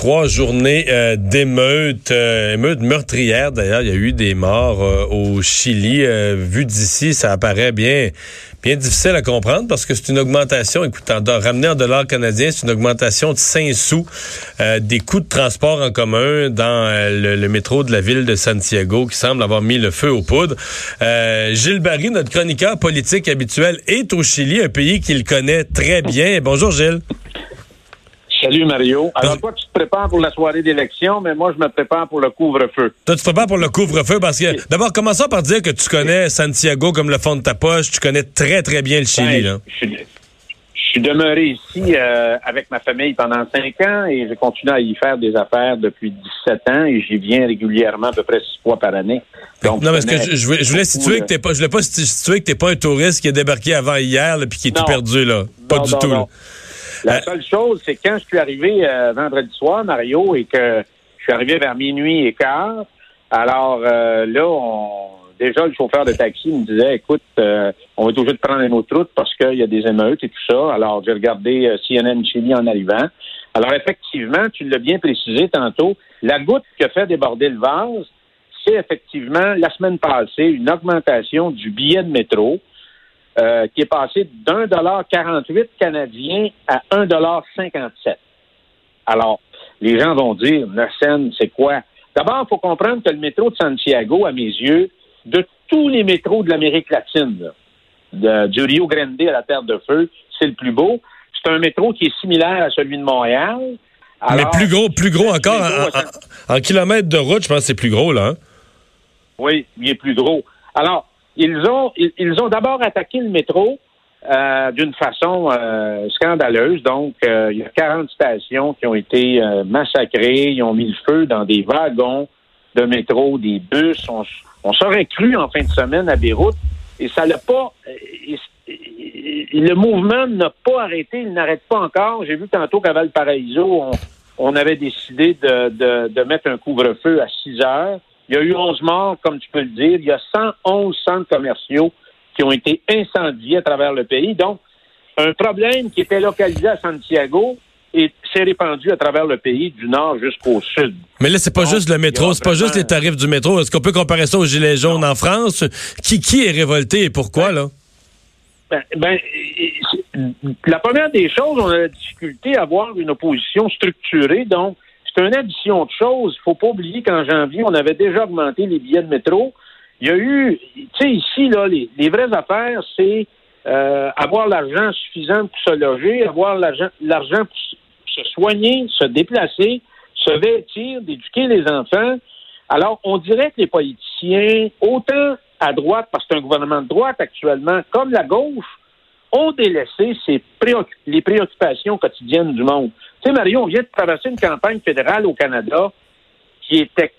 Trois journées euh, d'émeutes, euh, émeutes meurtrières d'ailleurs. Il y a eu des morts euh, au Chili. Euh, vu d'ici, ça apparaît bien, bien difficile à comprendre parce que c'est une augmentation. Écoute, en, ramené en dollars canadiens, c'est une augmentation de 5 sous euh, des coûts de transport en commun dans le, le, métro de la ville de Santiago qui semble avoir mis le feu aux poudres. Gilles Barry, notre chroniqueur politique habituel, est au Chili, un pays qu'il connaît très bien. Bonjour Gilles. Salut Mario. Alors toi, tu te prépares pour la soirée d'élection, mais moi, je me prépare pour le couvre-feu. Toi, tu te prépares pour le couvre-feu parce que, d'abord, commençons par dire que tu connais Santiago comme le fond de ta poche. Tu connais très, très bien le Chili. Ben, là. Je, suis, je suis demeuré ici euh, avec ma famille pendant cinq ans et je continue à y faire des affaires depuis 17 ans et j'y viens régulièrement à peu près six fois par année. Donc, non, parce que je, je, voulais, je voulais situer que t'es pas, je voulais pas situer que t'es pas un touriste qui est débarqué avant hier puis qui est non. tout perdu là. Pas non, du non, tout. Là. La seule chose, c'est quand je suis arrivé euh, vendredi soir, Mario, et que je suis arrivé vers minuit et quart, alors euh, là, on, déjà, le chauffeur de taxi me disait, écoute, euh, on va être obligé de prendre une autre route parce qu'il y a des émeutes et tout ça. Alors, j'ai regardé euh, CNN Chili en arrivant. Alors, effectivement, tu l'as bien précisé tantôt, la goutte qui a fait déborder le vase, c'est effectivement, la semaine passée, une augmentation du billet de métro. Euh, qui est passé d'un dollar 48 canadien à un dollar 57. Alors, les gens vont dire, Nessen, c'est quoi? D'abord, il faut comprendre que le métro de Santiago, à mes yeux, de tous les métros de l'Amérique latine, là, de, du Rio Grande à la Terre de Feu, c'est le plus beau. C'est un métro qui est similaire à celui de Montréal. Alors, Mais plus gros, plus gros encore. Plus gros, en, en, en, kilomètres de route, je pense que c'est plus gros, là. Hein? Oui, il est plus gros. Alors, ils ont, ils, ont d'abord attaqué le métro euh, d'une façon euh, scandaleuse. Donc, euh, il y a 40 stations qui ont été euh, massacrées. Ils ont mis le feu dans des wagons de métro, des bus. On, on serait cru en fin de semaine à Beyrouth et ça l'a pas. le mouvement n'a pas arrêté. Il n'arrête pas encore. J'ai vu tantôt qu'à Valparaiso, on, on avait décidé de, de, de mettre un couvre-feu à 6 heures. Il y a eu 11 morts, comme tu peux le dire. Il y a 111 centres commerciaux qui ont été incendiés à travers le pays. Donc, un problème qui était localisé à Santiago et s'est répandu à travers le pays du nord jusqu'au sud. Mais là, c'est pas Donc, juste le métro, c'est pas juste les tarifs du métro. Est-ce qu'on peut comparer ça aux Gilets jaunes non. en France? Qui, qui est révolté et pourquoi, ben, là? Ben, ben, la première des choses, on a la difficulté à avoir une opposition structurée. Donc, c'est une addition de choses. Il faut pas oublier qu'en janvier, on avait déjà augmenté les billets de métro. Il y a eu, tu sais, ici, là, les, les, vraies affaires, c'est euh, avoir l'argent suffisant pour se loger, avoir l'argent pour se soigner, se déplacer, se vêtir, d'éduquer les enfants. Alors, on dirait que les politiciens, autant à droite, parce que c'est un gouvernement de droite actuellement, comme la gauche, ont délaissé les préoccupations quotidiennes du monde. Tu sais, Mario, on vient de traverser une campagne fédérale au Canada qui était,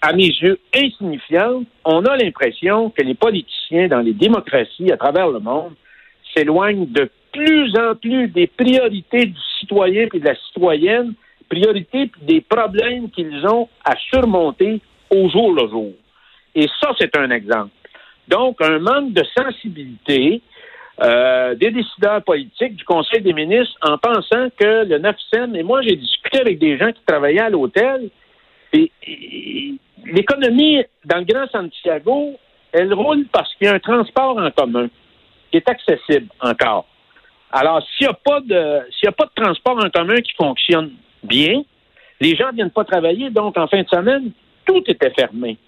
à mes yeux, insignifiante. On a l'impression que les politiciens dans les démocraties à travers le monde s'éloignent de plus en plus des priorités du citoyen et de la citoyenne, priorités des problèmes qu'ils ont à surmonter au jour le jour. Et ça, c'est un exemple. Donc, un manque de sensibilité, euh, des décideurs politiques du Conseil des ministres en pensant que le 9 cents, et moi j'ai discuté avec des gens qui travaillaient à l'hôtel, et, l'économie dans le Grand Santiago, elle roule parce qu'il y a un transport en commun qui est accessible encore. Alors, s'il n'y a pas de s'il a pas de transport en commun qui fonctionne bien, les gens ne viennent pas travailler, donc en fin de semaine, tout était fermé.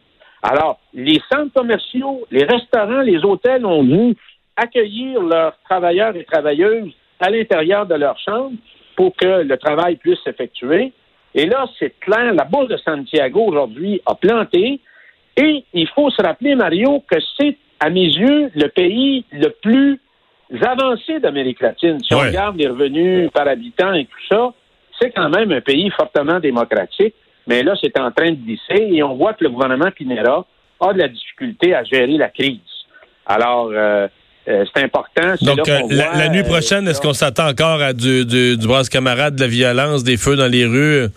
Alors, les centres commerciaux, les restaurants, les hôtels ont dû accueillir leurs travailleurs et travailleuses à l'intérieur de leur chambre. pour que le travail puisse s'effectuer. Et là, c'est clair, la bourse de Santiago aujourd'hui a planté. Et il faut se rappeler, Mario, que c'est, à mes yeux, le pays le plus avancé d'Amérique latine. Si on regarde les revenus par habitant et tout ça, c'est quand même un pays fortement démocratique. Mais là, c'est en train de glisser et on voit que le gouvernement Pinera a de la difficulté à gérer la crise. Alors, euh, euh, c'est important. Donc, là euh, la, nuit euh, prochaine, est-ce qu'on s'attend encore à du, du, du brasse camarade, de la violence, des feux dans les rues?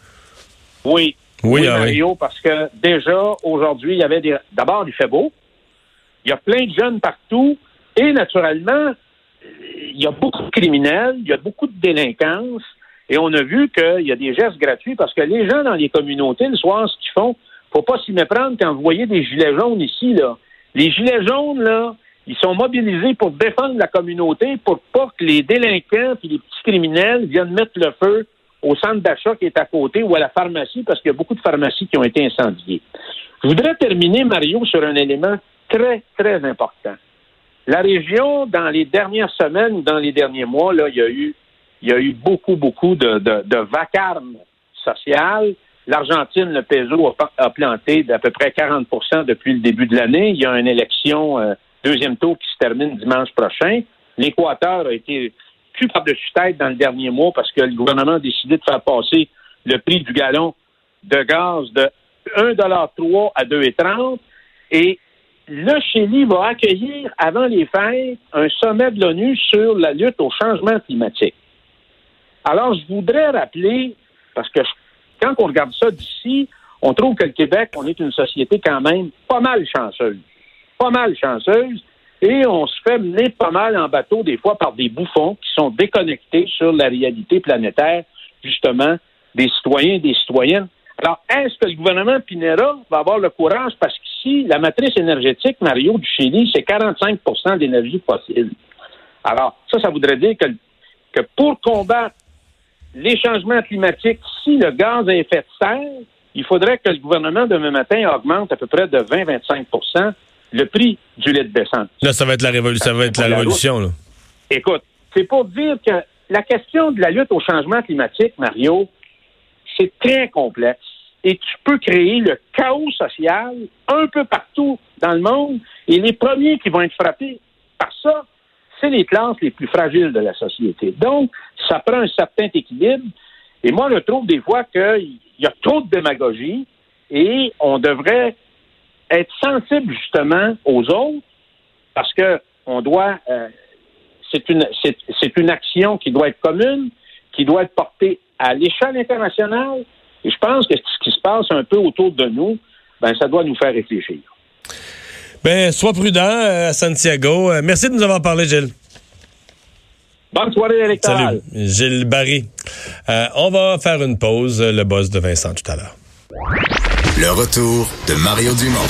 Oui. Oui, ah oui. Mario, parce que déjà, aujourd'hui, il y avait des. D'abord, il fait beau. Il y a plein de jeunes partout. Et naturellement, il y a beaucoup de criminels, il y a beaucoup de délinquance. Et on a vu qu'il y a des gestes gratuits parce que les gens dans les communautés, le soir, ce qu'ils font, faut pas s'y méprendre quand vous voyez des gilets jaunes ici, là. Les gilets jaunes, là, ils sont mobilisés pour défendre la communauté, pour pas que les délinquants et les petits criminels viennent mettre le feu au centre d'achat qui est à côté ou à la pharmacie, parce qu'il y a beaucoup de pharmacies qui ont été incendiées. Je voudrais terminer, Mario, sur un élément très, très important. La région, dans les dernières semaines ou dans les derniers mois, là, il y a eu, il y a eu beaucoup, beaucoup de, vacarme social. L'Argentine, le peso a planté d'à peu près 40% depuis le début de l'année. Il y a une élection, euh, deuxième tour qui se termine dimanche prochain. L'Équateur a été cul par-dessus tête dans le dernier mois parce que le gouvernement a décidé de faire passer le prix du gallon de gaz de 1,3 à 2,30 et le Chili va accueillir avant les fêtes un sommet de l'ONU sur la lutte au changement climatique. Alors, je voudrais rappeler, parce que quand on regarde ça d'ici, on trouve que le Québec, on est une société quand même pas mal chanceuse. Pas mal chanceuse. Et on se fait mener pas mal en bateau des fois par des bouffons qui sont déconnectés sur la réalité planétaire, justement, des citoyens et des citoyennes. Alors, est-ce que le gouvernement Pinera va avoir le courage? Parce qu'ici, la matrice énergétique, Mario, du Chili, c'est 45% d'énergie fossile. Alors, ça, ça voudrait dire que, que pour combattre les changements climatiques, si le gaz à effet de serre, il faudrait que le gouvernement demain matin augmente à peu près de 20-25 le prix du lait de descente. Là, ça va être la révolution. Ça va être la La révolution, là. Écoute, c'est pour dire que la question de la lutte au changement climatique, Mario, c'est très complexe. Et tu peux créer le chaos social un peu partout dans le monde. Et les premiers qui vont être frappés par ça, c'est les classes les plus fragiles de la société. Donc, ça prend un certain équilibre. Et moi, je trouve des fois qu'il y a trop de démagogie et on devrait être sensible justement aux autres parce que on doit euh, c'est une c'est, c'est une action qui doit être commune, qui doit être portée à l'échelle internationale. Et je pense que ce qui se passe un peu autour de nous, ben ça doit nous faire réfléchir. Ben, sois prudent euh, à Santiago. Euh, merci de nous avoir parlé, Gilles. Bonne soirée électorale. Salut. Gilles Barry. Euh, on va faire une pause. Le boss de Vincent tout à l'heure. Le retour de Mario Dumont.